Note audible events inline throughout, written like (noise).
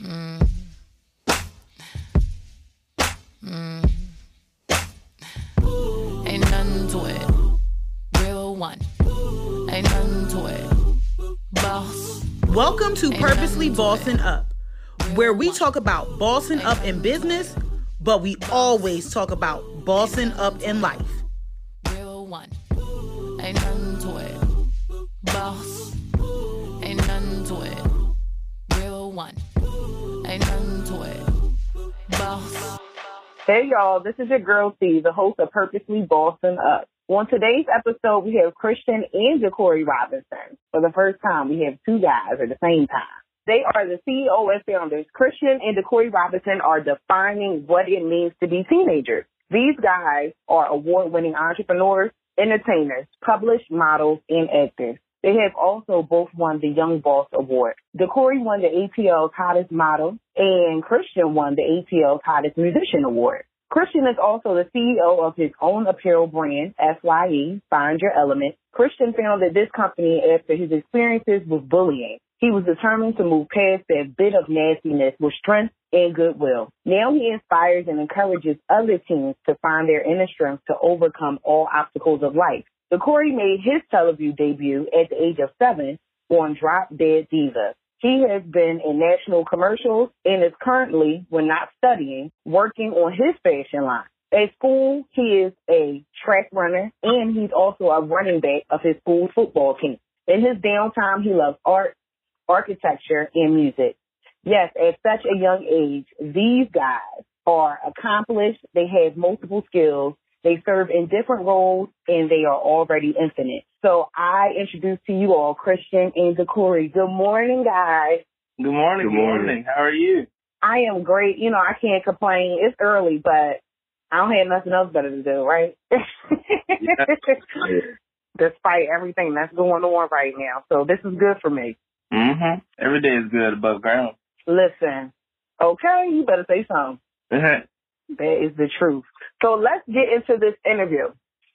Mm. Mm. Ain't nothing to it. Real one. Ain't nothing to it. Boss. Welcome to Ain't Purposely Bossing. Up, where we talk about bossing up in business, but we always talk about bossing up in life. Hey y'all, this is your girl C, the host of Purposely Bossing Up. On today's episode, we have Christian and Jacory Robinson. For the first time, we have two guys at the same time. They are the CEO and founders. Christian and Jacory Robinson are defining what it means to be teenagers. These guys are award-winning entrepreneurs, entertainers, published models, and actors. They have also both won the Young Boss Award. Decory won the ATL's hottest model, and Christian won the ATL's hottest musician award. Christian is also the CEO of his own apparel brand, FYE, Find Your Element. Christian founded this company after his experiences with bullying. He was determined to move past that bit of nastiness with strength and goodwill. Now he inspires and encourages other teens to find their inner strength to overcome all obstacles of life. Decory made his television debut at the age of seven on Drop Dead Diva. He has been in national commercials and is currently, when not studying, working on his fashion line. At school, he is a track runner and he's also a running back of his school football team. In his downtime, he loves art, architecture, and music. Yes, at such a young age, these guys are accomplished. They have multiple skills. They serve in different roles and they are already infinite. So I introduce to you all Christian and Decory. Good morning, guys. Good morning. Good morning. How are you? I am great. You know, I can't complain. It's early, but I don't have nothing else better to do, right? (laughs) Despite everything that's going on right now. So this is good for me. Mm-hmm. Every day is good above ground. Listen, okay, you better say something. That is the truth. So let's get into this interview.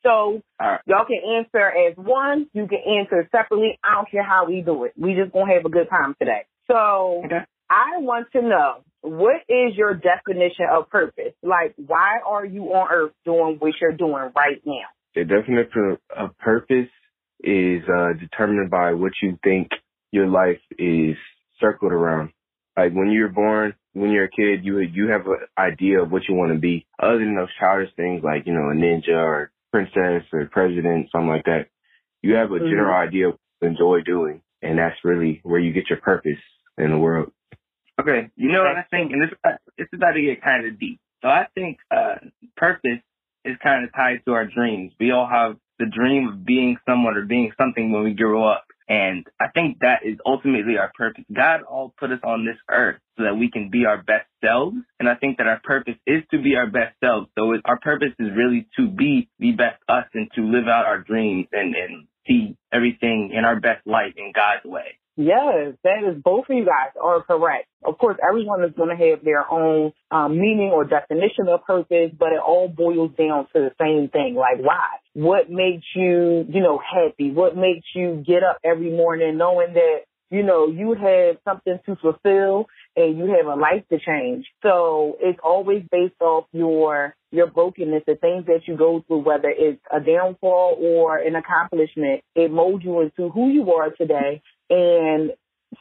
So right. y'all can answer as one, you can answer separately. I don't care how we do it. We just gonna have a good time today. So Okay. I want to know what is your definition of purpose? Like why are you on earth doing what you're doing right now? The definition of purpose is uh, determined by what you think your life is circled around. Like when you're born, when you're a kid, you you have an idea of what you want to be. Other than those childish things like you know a ninja or princess or president, something like that, you have a Mhm. general idea of what you enjoy doing, and that's really where you get your purpose in the world. Okay. You know what I think, and this this is about to get kind of deep. So I think uh, purpose is kind of tied to our dreams. We all have the dream of being someone or being something when we grow up. And I think that is ultimately our purpose. God all put us on this earth so that we can be our best selves. And I think that our purpose is to be our best selves. So it, our purpose is really to be the best us and to live out our dreams and, and see everything in our best light in God's way. Yes, that is both of you guys are correct. Of course, everyone is going to have their own um, meaning or definition of purpose, but it all boils down to the same thing. Like, why? What makes you, you know, happy? What makes you get up every morning knowing that, you know, you have something to fulfill and you have a life to change? So it's always based off your your brokenness, the things that you go through, whether it's a downfall or an accomplishment. It molds you into who you are today and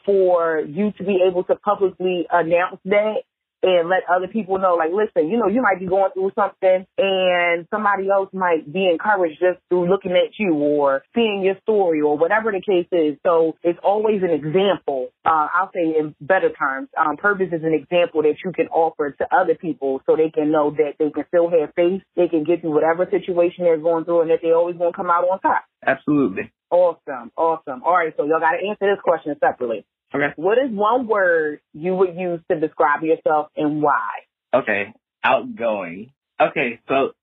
for you to be able to publicly announce that and let other people know, like, listen, you know, you might be going through something and somebody else might be encouraged just through looking at you or seeing your story or whatever the case is. So it's always an example. Uh, I'll say in better terms, um, purpose is an example that you can offer to other people so they can know that they can still have faith. They can get through whatever situation they're going through and that they always going to come out on top. Absolutely. Awesome, awesome. All right, so y'all got to answer this question separately. Okay. What is one word you would use to describe yourself and why? Okay, outgoing. Okay, so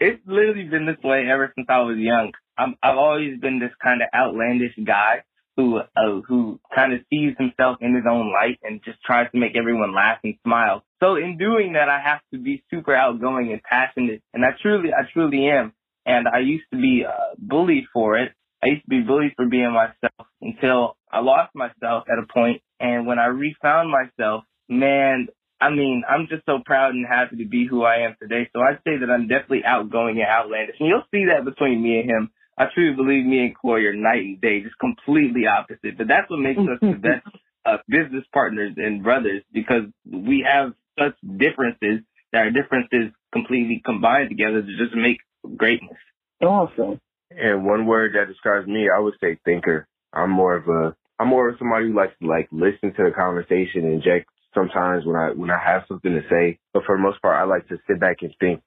it's literally been this way ever since I was young. I'm, I've always been this kind of outlandish guy who uh, who kind of sees himself in his own light and just tries to make everyone laugh and smile. So in doing that, I have to be super outgoing and passionate, and I truly, I truly am. And I used to be uh, bullied for it. I used to be bullied for being myself until I lost myself at a point. And when I refound myself, Man, I mean, I'm just so proud and happy to be who I am today. So I'd say that I'm definitely outgoing and outlandish. And you'll see that between me and him. I truly believe me and Corey are night and day, just completely opposite. But that's what makes us the (laughs) best uh, business partners and brothers because we have such differences that our differences completely combine together to just make greatness. Awesome. And one word that describes me, I would say thinker. I'm more of a I'm more of somebody who likes to like listen to the conversation and inject sometimes when I when I have something to say. But for the most part I like to sit back and think.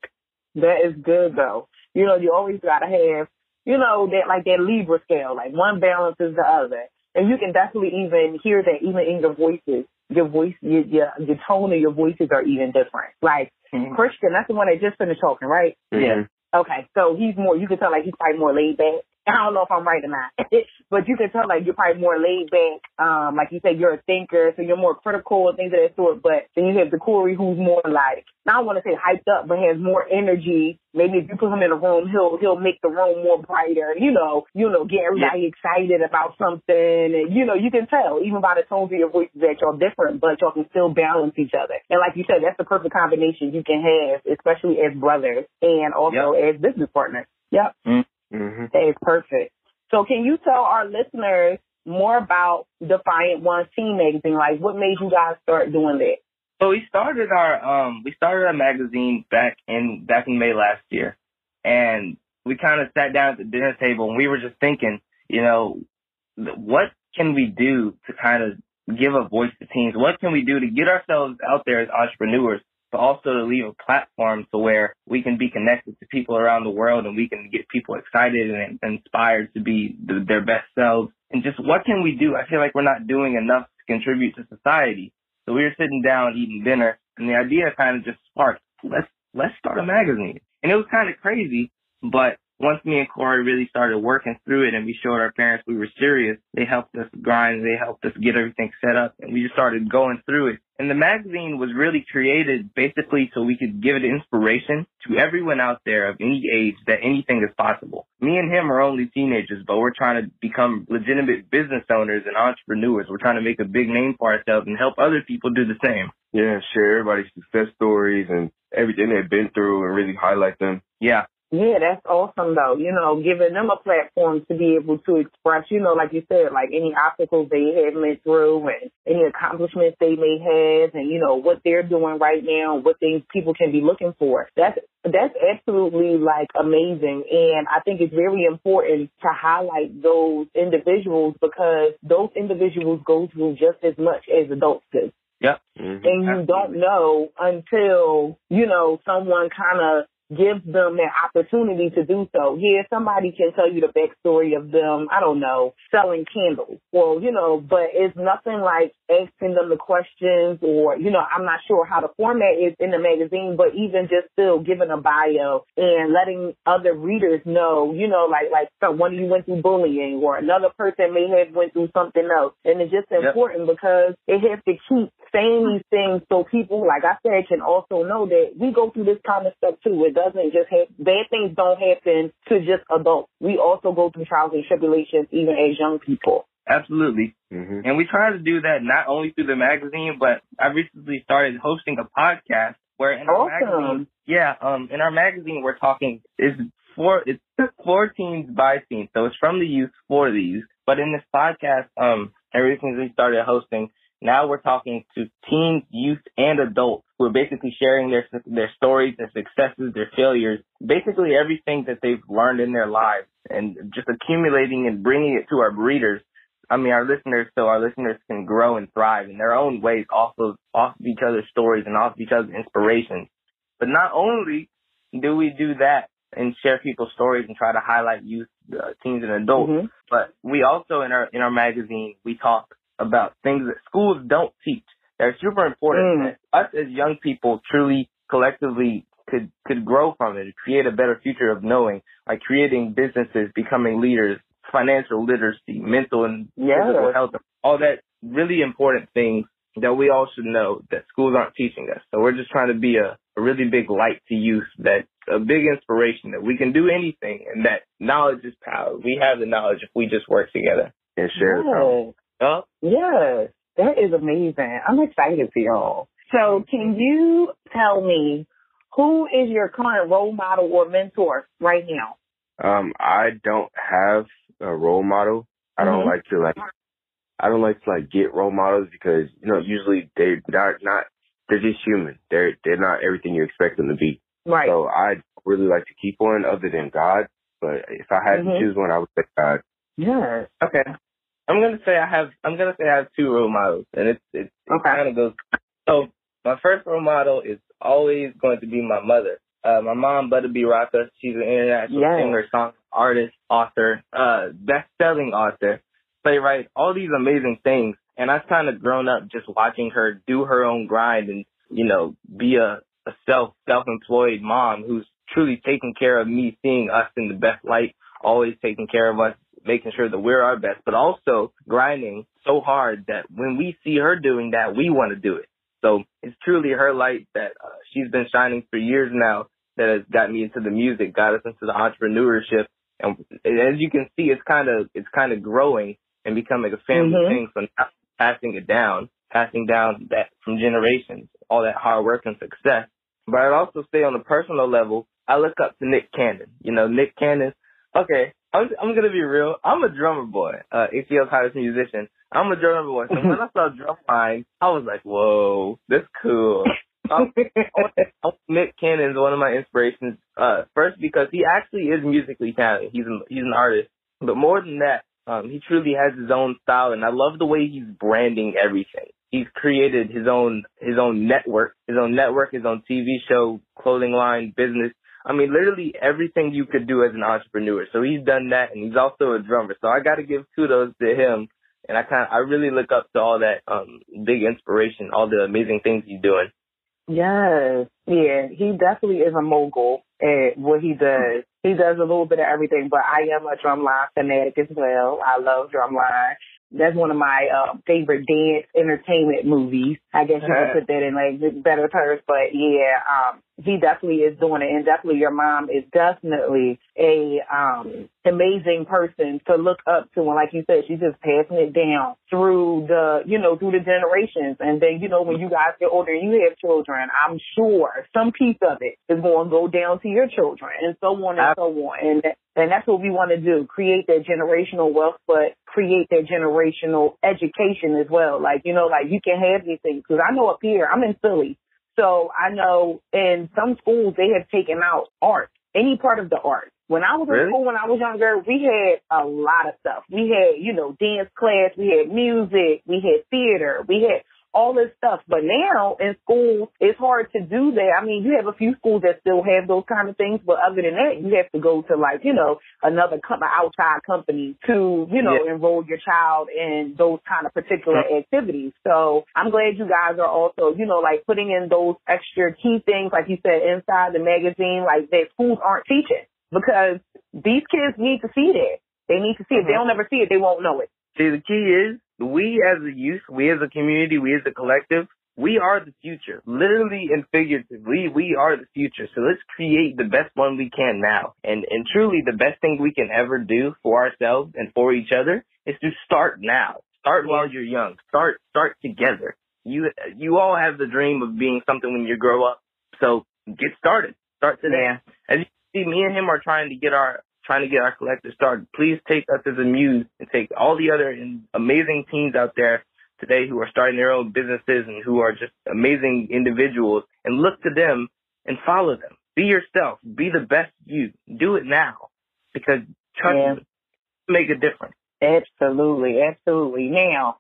That is good though. You know, you always gotta have, you know, that like that Libra scale, like one balances the other. And you can definitely even hear that even in your voices. Your voice your your, your tone of your voices are even different. Like mm-hmm. Christian, that's the one that just finished talking, right? Mm-hmm. Yeah. Okay, so he's more, you can tell like he's probably more laid back. (laughs) I don't know if I'm right or not, (laughs) but you can tell like you're probably more laid back. Um, like you said, you're a thinker, so you're more critical and things of that sort. But then you have the Corey who's more like, I don't want to say hyped up, but has more energy. Maybe if you put him in a room, he'll he'll make the room more brighter. You know, you know, get everybody yeah. excited about something, and you know, you can tell even by the tones of your voices that y'all different, but y'all can still balance each other. And like you said, that's the perfect combination you can have, especially as brothers and also yep. as business partners. Yep. Mm-hmm. Mm-hmm. That is perfect. So can you tell our listeners more about Defiant One Teen Magazine? Like what made you guys start doing that? So we started our um we started our magazine back in back in May last year. And we kind of sat down at the dinner table and we were just thinking, you know, what can we do to kind of give a voice to teens? What can we do to get ourselves out there as entrepreneurs but also to leave a platform to where we can be connected to people around the world and we can get people excited and, inspired to be the, their best selves. And just what can we do? I feel like we're not doing enough to contribute to society. So we were sitting down eating dinner and the idea kind of just sparked, let's, let's start a magazine. And it was kind of crazy, but once me and Corey really started working through it and we showed our parents we were serious, they helped us grind, they helped us get everything set up and we just started going through it. And the magazine was really created basically so we could give it inspiration to everyone out there of any age that anything is possible. Me and him are only teenagers, but we're trying to become legitimate business owners and entrepreneurs. We're trying to make a big name for ourselves and help other people do the same. Yeah, share everybody's success stories and everything they've been through and really highlight them. Yeah. Yeah, that's awesome though. You know, giving them a platform to be able to express, you know, like you said, like any obstacles they have went through and any accomplishments they may have and, you know, what they're doing right now, what things people can be looking for. That's that's absolutely like amazing. And I think it's very important to highlight those individuals because those individuals go through just as much as adults do. Yep. Mm-hmm. And you Absolutely. don't know until, you know, someone kind of gives them that opportunity to do so. Yeah, somebody can tell you the backstory of them, I don't know, selling candles. Well, you know, but it's nothing like asking them the questions or, you know, I'm not sure how the format is in the magazine, but even just still giving a bio and letting other readers know, you know, like, like one of you went through bullying or another person may have went through something else. And it's just important yep. because it has to keep saying these things so people, like I said, can also know that we go through this kind of stuff too. It doesn't just have, bad things don't happen to just adults. We also go through trials and tribulations even as young people. Absolutely. Mm-hmm. And we try to do that not only through the magazine, but I recently started hosting a podcast where in our awesome. magazine, yeah, um, in our magazine we're talking is for it's for teens by teens, so it's from the youth for the youth. But in this podcast, um, I recently started hosting now we're talking to teens, youth, and adults who are basically sharing their their stories, their successes, their failures, basically everything that they've learned in their lives, and just accumulating and bringing it to our readers. I mean, our listeners, so our listeners can grow and thrive in their own ways, also off of each other's stories and off of each other's inspirations. But not only do we do that and share people's stories and try to highlight youth, uh, teens, and adults, mm-hmm. but we also in our in our magazine we talk about things that schools don't teach that are super important mm. that us as young people truly collectively could could grow from it, create a better future of knowing, like creating businesses, becoming leaders, financial literacy, mental and yeah. physical health, all that really important things that we all should know that schools aren't teaching us. So we're just trying to be a, a really big light to youth that a big inspiration that we can do anything and that knowledge is power. We have the knowledge if we just work together and share yeah. Yes. That is amazing. I'm excited for y'all. So can you tell me who is your current role model or mentor right now? Um, I don't have a role model. I don't Mhm. like to like I don't like to like get role models because, you know, usually they're not not they're just human. They're they're not everything you expect them to be. Right. So I really like to keep one other than God. But if I had Mhm. to choose one I would say God. yes. Okay. I'm gonna say I have I'm gonna say I have two role models and it's it, it Okay. kinda goes so my first role model is always going to be my mother. Uh my mom, Butta B. Rocka, she's an international Yes. singer, song artist, author, uh best selling author, playwright, all these amazing things. And I've kind of grown up just watching her do her own grind and, you know, be a, a self self employed mom who's truly taking care of me, seeing us in the best light, always taking care of us, making sure that we're our best, but also grinding so hard that when we see her doing that, we want to do it. So it's truly her light that uh, she's been shining for years now that has got me into the music, got us into the entrepreneurship. And as you can see, it's kind of, it's kind of growing and becoming a family Mhm. thing. So now passing it down, passing down that from generations, all that hard work and success. But I'd also say on a personal level, I look up to Nick Cannon. You know, Nick Cannon. Okay, I'm I'm gonna be real. I'm a drummer boy. Uh, ATL's hottest musician. I'm a drummer boy. So when I saw Drumline, I was like, whoa, this cool. Nick Cannon is one of my inspirations. Uh, first because he actually is musically talented. He's an, he's an artist, but more than that, um, he truly has his own style, and I love the way he's branding everything. He's created his own his own network, his own network, his own TV show, clothing line, business. I mean, literally everything you could do as an entrepreneur. So he's done that, and he's also a drummer. So I got to give kudos to him. And I kind of, I really look up to all that um big inspiration, all the amazing things he's doing. Yes. Yeah, he definitely is a mogul at what he does. He does a little bit of everything, but I am a drumline fanatic as well. I love drumline. That's one of my uh, favorite dance entertainment movies. I guess you could put that in like better terms, but yeah, um, he definitely is doing it, and definitely your mom is definitely a um amazing person to look up to, and like you said, she's just passing it down through the you know through the generations, and then you know when you guys get older and you have children, I'm sure some piece of it is going to go down to your children, and so on and so on, and and that's what we want to do: create that generational wealth, but create that generational education as well. Like you know, like you can have these things because I know up here, I'm in Philly. So I know in some schools they have taken out art, any part of the art. When I was in school, when I was younger, we had a lot of stuff. We had, you know, dance class, we had music, we had theater, we had all this stuff. But now in schools, it's hard to do that. I mean, you have a few schools that still have those kind of things, but other than that, you have to go to like, you know, another com- outside company to, you know, enroll your child in those kind of particular mm-hmm. activities. So I'm glad you guys are also, you know, like putting in those extra key things, like you said, inside the magazine, like that schools aren't teaching because these kids need to see that. They need to see it. If they mm-hmm. don't ever see it, they won't know it. See, the key is we as a youth, we as a community, we as a collective, we are the future. Literally and figuratively, we are the future. So let's create the best one we can now. And and truly the best thing we can ever do for ourselves and for each other is to start now. Start while you're young. Start start together. You you all have the dream of being something when you grow up. So get started. Start today. As you see, me and him are trying to get our trying to get our collective started. Please take us as a muse and take all the other amazing teams out there today who are starting their own businesses and who are just amazing individuals and look to them and follow them. Be yourself. Be the best you. Do it now because trust Yeah. me, make a difference. Absolutely, absolutely. Now,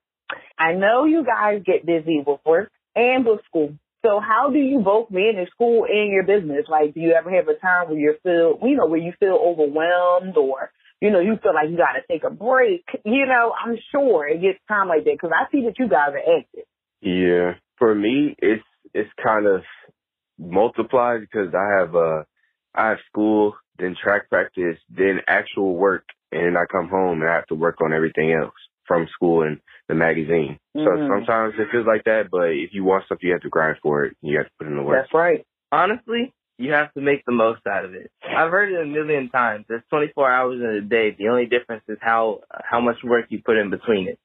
I know you guys get busy with work and with school. So how do you both manage school and your business? Like, do you ever have a time where you feel, you know, where you feel overwhelmed or, you know, you feel like you got to take a break? You know, I'm sure it gets time like that because I see that you guys are active. Yeah. For me, it's it's kind of multiplied because I have uh I have school, then track practice, then actual work, and I come home and I have to work on everything else from school and the magazine. So Mhm. sometimes it feels like that, but if you want something, you have to grind for it. You have to put in the work. That's right. Honestly, you have to make the most out of it. I've heard it a million times. There's 24 hours in a day. The only difference is how how much work you put in between it.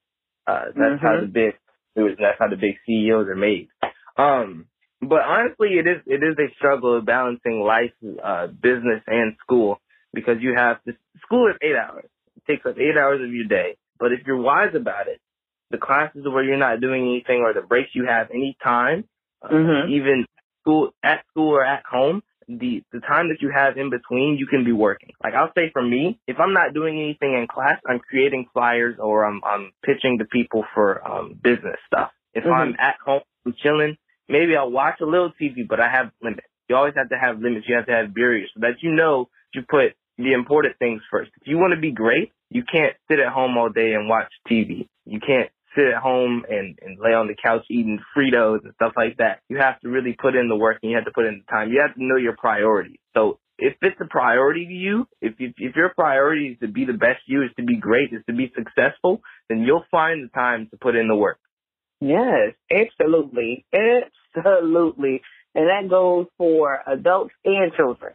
Uh, that's how Mhm. the big that's how the big CEOs are made. Um, but honestly, it is it is a struggle of balancing life, uh, business, and school because you have this school is eight hours. It takes up eight hours of your day. But if you're wise about it, the classes where you're not doing anything or the breaks you have any time, uh, Mhm. even school at school or at home, the the time that you have in between, you can be working. Like I'll say for me, if I'm not doing anything in class, I'm creating flyers or I'm I'm pitching to people for um business stuff. If Mhm. I'm at home, I'm chilling, maybe I'll watch a little TV, but I have limits. You always have to have limits. You have to have barriers so that you know you put the important things first. If you want to be great, you can't sit at home all day and watch TV. You can't sit at home and, and lay on the couch eating Fritos and stuff like that. You have to really put in the work and you have to put in the time. You have to know your priorities. So if it's a priority to you, if, if if your priority is to be the best you, is to be great, is to be successful, then you'll find the time to put in the work. Yes, absolutely. Absolutely. And that goes for adults and children.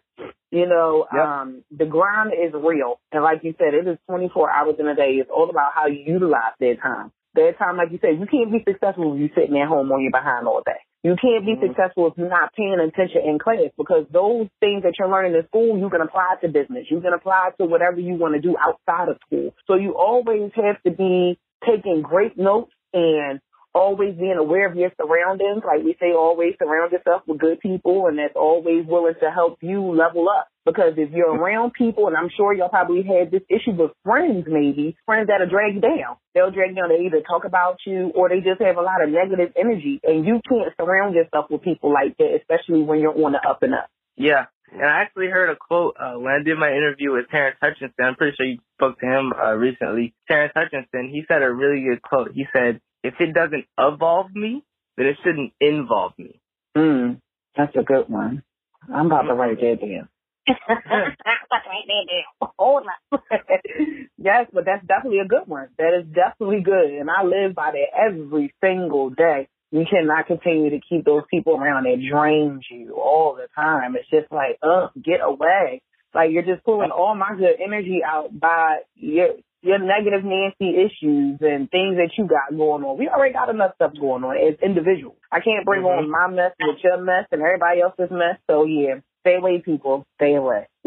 You know, Yep. um, the grind is real. And like you said, it is 24 hours in a day. It's all about how you utilize that time. That time, like you said, you can't be successful if you're sitting at home on your behind all day. You can't be Mhm. successful if you're not paying attention in class because those things that you're learning in school, you can apply to business. You can apply to whatever you want to do outside of school. So you always have to be taking great notes and always being aware of your surroundings. Like we say, always surround yourself with good people and that's always willing to help you level up. Because if you're around people, and I'm sure y'all probably had this issue with friends maybe, friends that'll drag you down. They'll drag you down. They either talk about you or they just have a lot of negative energy. And you can't surround yourself with people like that, especially when you're on the up and up. Yeah. And I actually heard a quote uh, when I did my interview with Terrence Hutchinson. I'm pretty sure you spoke to him uh, recently. Terrence Hutchinson, he said a really good quote. He said, if it doesn't evolve me, then it shouldn't involve me. Mm, that's a good one. I'm about to write that down. (laughs) Yes, but that's definitely a good one. That is definitely good. And I live by that every single day. You cannot continue to keep those people around that drains you all the time. It's just like, ugh, get away. Like you're just pulling all my good energy out by your your negative Nancy issues and things that you got going on. We already got enough stuff going on as individuals. I can't bring on my mess with your mess and everybody else's mess. So yeah, stay away, people. Stay away. (laughs)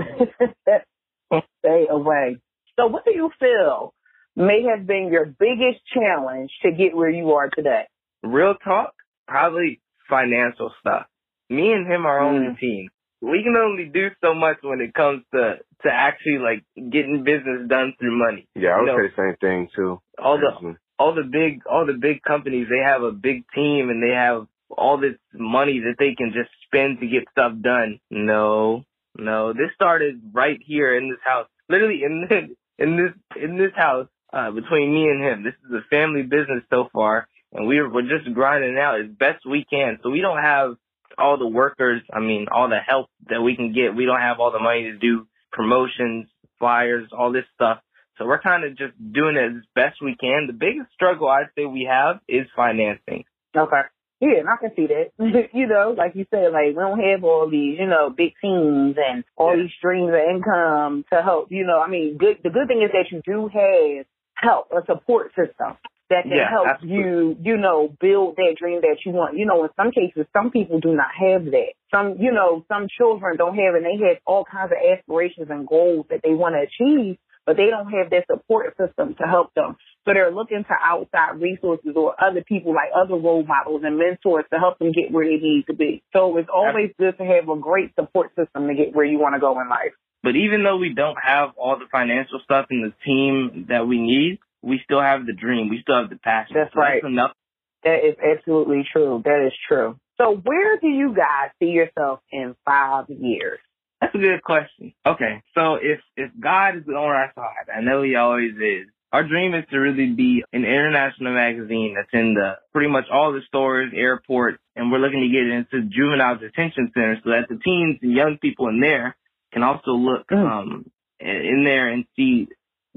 stay away. So what do you feel may have been your biggest challenge to get where you are today? Real talk, probably financial stuff. Me and him are on Mm. the team. We can only do so much when it comes to to actually like getting business done through money. Yeah, I would No. say the same thing too. All the all the big all the big companies they have a big team and they have all this money that they can just spend to get stuff done. No, no. This started right here in this house. Literally in (laughs) this, in this in this house uh, between me and him. This is a family business so far, and we're we're just grinding out as best we can. So we don't have all the workers. I mean, all the help that we can get. We don't have all the money to do promotions, flyers, all this stuff. So we're kind of just doing it as best we can. The biggest struggle I'd say we have is financing. Okay. Yeah, and I can see that. (laughs) you know, like you said, like we don't have all these, you know, big teams and all Yeah. these streams of income to help. You know, I mean, good. The good thing is that you do have help, a support system that can Yeah, help absolutely. you, you know, build that dream that you want. You know, in some cases, some people do not have that. Some, you know, some children don't have, it and they have all kinds of aspirations and goals that they want to achieve, but they don't have that support system to help them. So they're looking to outside resources or other people like other role models and mentors to help them get where they need to be. So it's always good to have a great support system to get where you want to go in life. But even though we don't have all the financial stuff and the team that we need, we still have the dream. We still have the passion. That's So right. enough. That is absolutely true. That is true. So where do you guys see yourself in five years? That's a good question. Okay, so if if God is on our side, I know He always is. Our dream is to really be an international magazine that's in the pretty much all the stores, airports, and we're looking to get into juvenile detention centers so that the teens and young people in there can also look Mm. um in there and see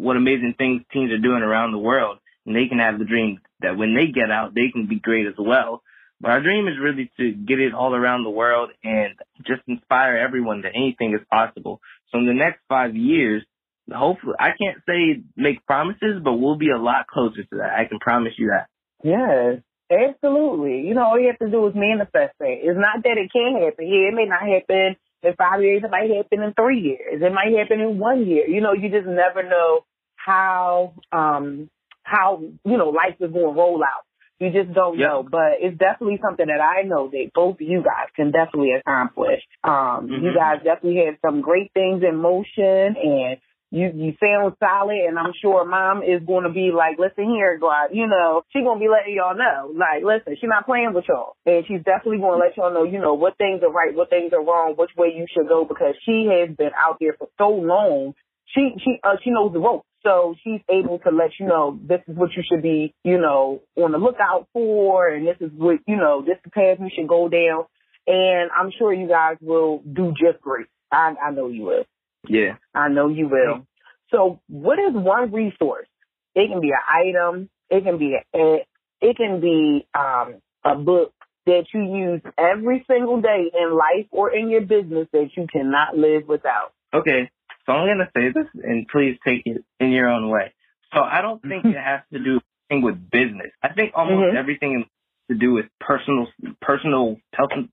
what amazing things teens are doing around the world, and they can have the dream that when they get out, they can be great as well. But our dream is really to get it all around the world and just inspire everyone that anything is possible. So in the next five years, hopefully, I can't say make promises, but we'll be a lot closer to that. I can promise you that. Yes. Absolutely. You know, all you have to do is manifest it. It's not that it can't happen. Yeah, it may not happen in five years. It might happen in three years. It might happen in one year. You know, you just never know how, um, how, you know, life is going to roll out. You just don't Yep. know, but it's definitely something that I know that both of you guys can definitely accomplish. Um, you Mhm. guys definitely have some great things in motion and you, you sound solid and I'm sure mom is going to be like, listen here, God, you know, she's going to be letting y'all know, like, listen, she's not playing with y'all. And she's definitely going to let y'all know, you know, what things are right, what things are wrong, which way you should go because she has been out there for so long. She, she, uh, she knows the ropes. So she's able to let you know this is what you should be, you know, on the lookout for, and this is what, you know, this is the path you should go down. And I'm sure you guys will do just great. I, I know you will. Yeah. I know you will. So what is one resource? It can be an item. It can be a, it can be um, a book that you use every single day in life or in your business that you cannot live without. Okay. So I'm gonna say this, and please take it in your own way. So I don't (laughs) think it has to do anything with business. I think almost Mhm. everything to do with personal, personal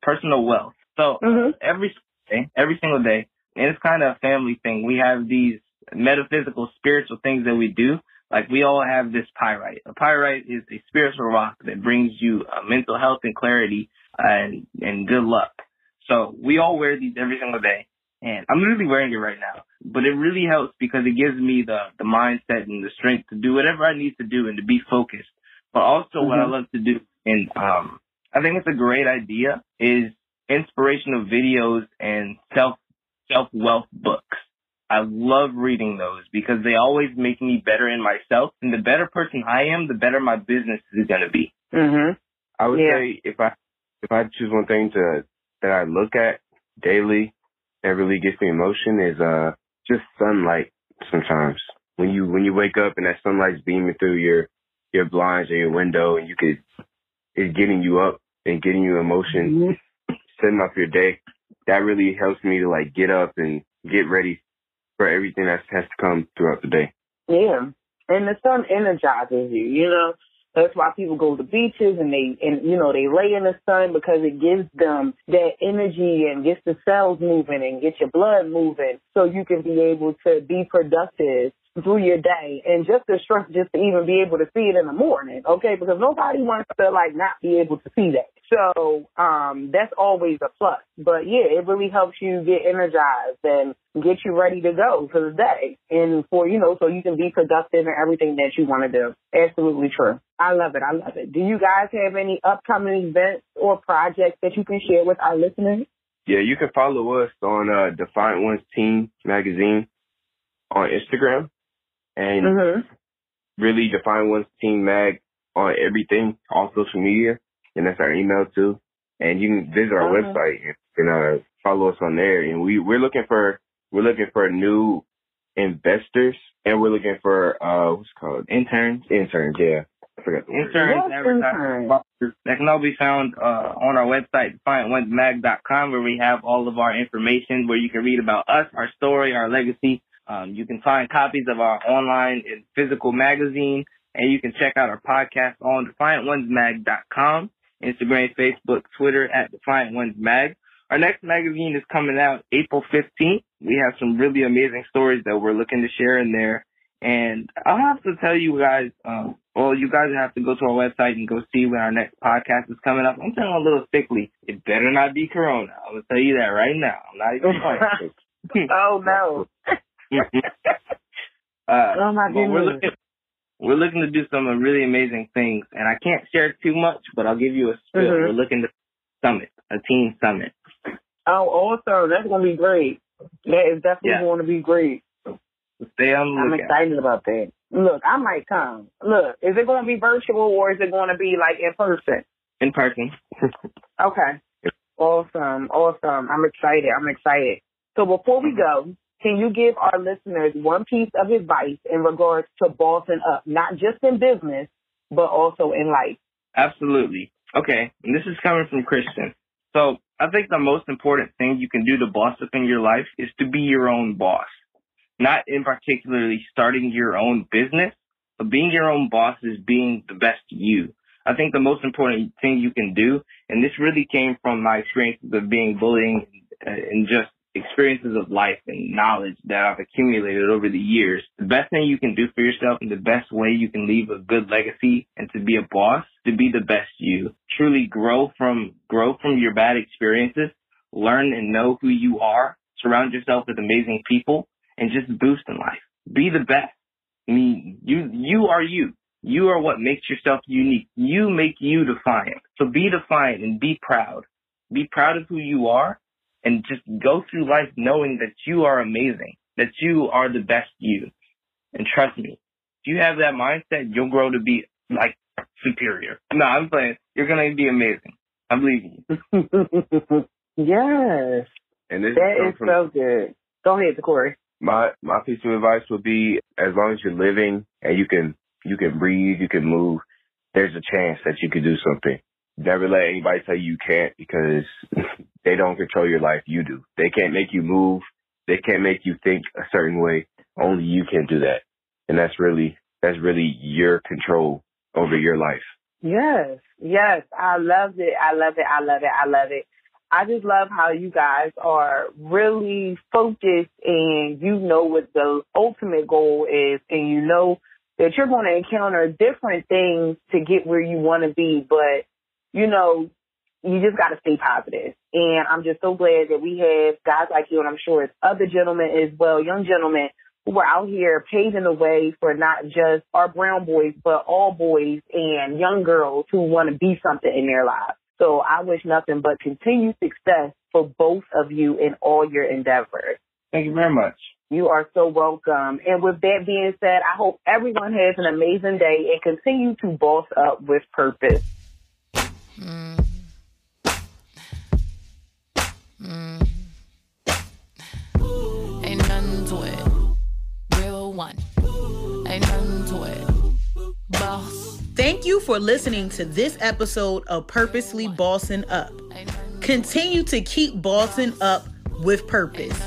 personal wealth. So Mhm. every day, every single day, and it's kind of a family thing. We have these metaphysical, spiritual things that we do. Like we all have this pyrite. A pyrite is a spiritual rock that brings you uh, mental health and clarity and and good luck. So we all wear these every single day, and I'm literally wearing it right now. But it really helps because it gives me the the mindset and the strength to do whatever I need to do and to be focused. But also, what I Mhm. love to do, and um, I think it's a great idea, is inspirational videos and self self wealth books. I love reading those because they always make me better in myself. And the better person I am, the better my business is going to be. Mhm. I would Yeah. say if I if I choose one thing to that I look at daily that really gets me emotion is uh just sunlight sometimes. When you when you wake up and that sunlight's beaming through your your blinds or your window and you could it's getting you up and getting you emotion, setting off your day, that really helps me to like get up and get ready for everything that has to come throughout the day. Yeah. And the sun energizes you, you know. That's why people go to beaches and they and you know, they lay in the sun because it gives them that energy and gets the cells moving and gets your blood moving so you can be able to be productive through your day and just the strength just to even be able to see it in the morning, okay? Because nobody wants to like not be able to see that. So um that's always a plus. But yeah, it really helps you get energized and get you ready to go for the day and for you know so you can be productive in everything that you want to do. Absolutely true. I love it. I love it. Do you guys have any upcoming events or projects that you can share with our listeners? Yeah, you can follow us on uh, Defiant Ones Teen magazine on Instagram and Mm-hmm. really Defiant Ones Teen mag on everything, all social media, and that's our email too. And you can visit our Mhm. website and uh, follow us on there. And we we're looking for we're looking for new investors, and we're looking for uh what's it called Interns, interns. Yeah, I forgot the word. interns, advertising that can all be found uh, on our website, defiantonesmag.com, where we have all of our information, where you can read about us, our story, our legacy. Um, you can find copies of our online and physical magazine, and you can check out our podcast on defiantonesmag.com, Instagram, Facebook, Twitter at Defiant Ones Mag. Our next magazine is coming out April 15th. We have some really amazing stories that we're looking to share in there. And I'll have to tell you guys, um, well, you guys have to go to our website and go see when our next podcast is coming up. I'm feeling a little sickly. It better not be Corona. I'm gonna tell you that right now. I'm not even (laughs) playing. oh no. (laughs) uh, Oh my but we're goodness. looking, we're looking to do some really amazing things, and I can't share too much, but I'll give you a spill. Mhm. We're looking to summit, a team summit. Oh, awesome. That's gonna be great. That is definitely Yeah. going to be great. Stay on the I'm lookout. excited about that. Look, I might come. Look, is it going to be virtual or is it going to be like in person? in person. Okay. Awesome. Awesome. I'm excited. I'm excited. So before we go, can you give our listeners one piece of advice in regards to bossing up, not just in business, but also in life? Absolutely. Okay, and this is coming from Christian. So I think the most important thing you can do to boss up in your life is to be your own boss. Not in particularly starting your own business, but being your own boss is being the best you. I think the most important thing you can do, and this really came from my experiences of being bullying and uh, just experiences of life and knowledge that I've accumulated over the years. The best thing you can do for yourself and the best way you can leave a good legacy and to be a boss, to be the best you. Truly grow from, grow from your bad experiences, learn and know who you are, surround yourself with amazing people, and just boost in life. Be the best. I mean, you, you are you. You are what makes yourself unique. You make you defiant. So be defiant and be proud. Be proud of who you are and just go through life knowing that you are amazing, that you are the best you. And trust me, if you have that mindset, you'll grow to be like superior. No, I'm saying you're going to be amazing. I believe you. (laughs) yes. And this that is, is so good. Go ahead, Corey. My my piece of advice would be as long as you're living and you can you can breathe, you can move, there's a chance that you could do something. Never let anybody tell you you can't because (laughs) they don't control your life. You do. They can't make you move. They can't make you think a certain way. Only you can do that. And that's really, that's really your control over your life. Yes. Yes. I love it. I love it. I love it. I love it. I just love how you guys are really focused and you know what the ultimate goal is and you know that you're going to encounter different things to get where you want to be. But, you know, you just got to stay positive. And I'm just so glad that we have guys like you, and I'm sure it's other gentlemen as well, young gentlemen who are out here paving the way for not just our brown boys, but all boys and young girls who want to be something in their lives. So I wish nothing but continued success for both of you in all your endeavors. Thank you very much. You are so welcome. And with that being said, I hope everyone has an amazing day and continue to boss up with purpose. Mm. Mm. Ain't nothing to it. Real one. Ain't nothing to it. Boss. Thank you for listening to this episode of Purposely Bossing Up. Continue to keep bossing up with purpose.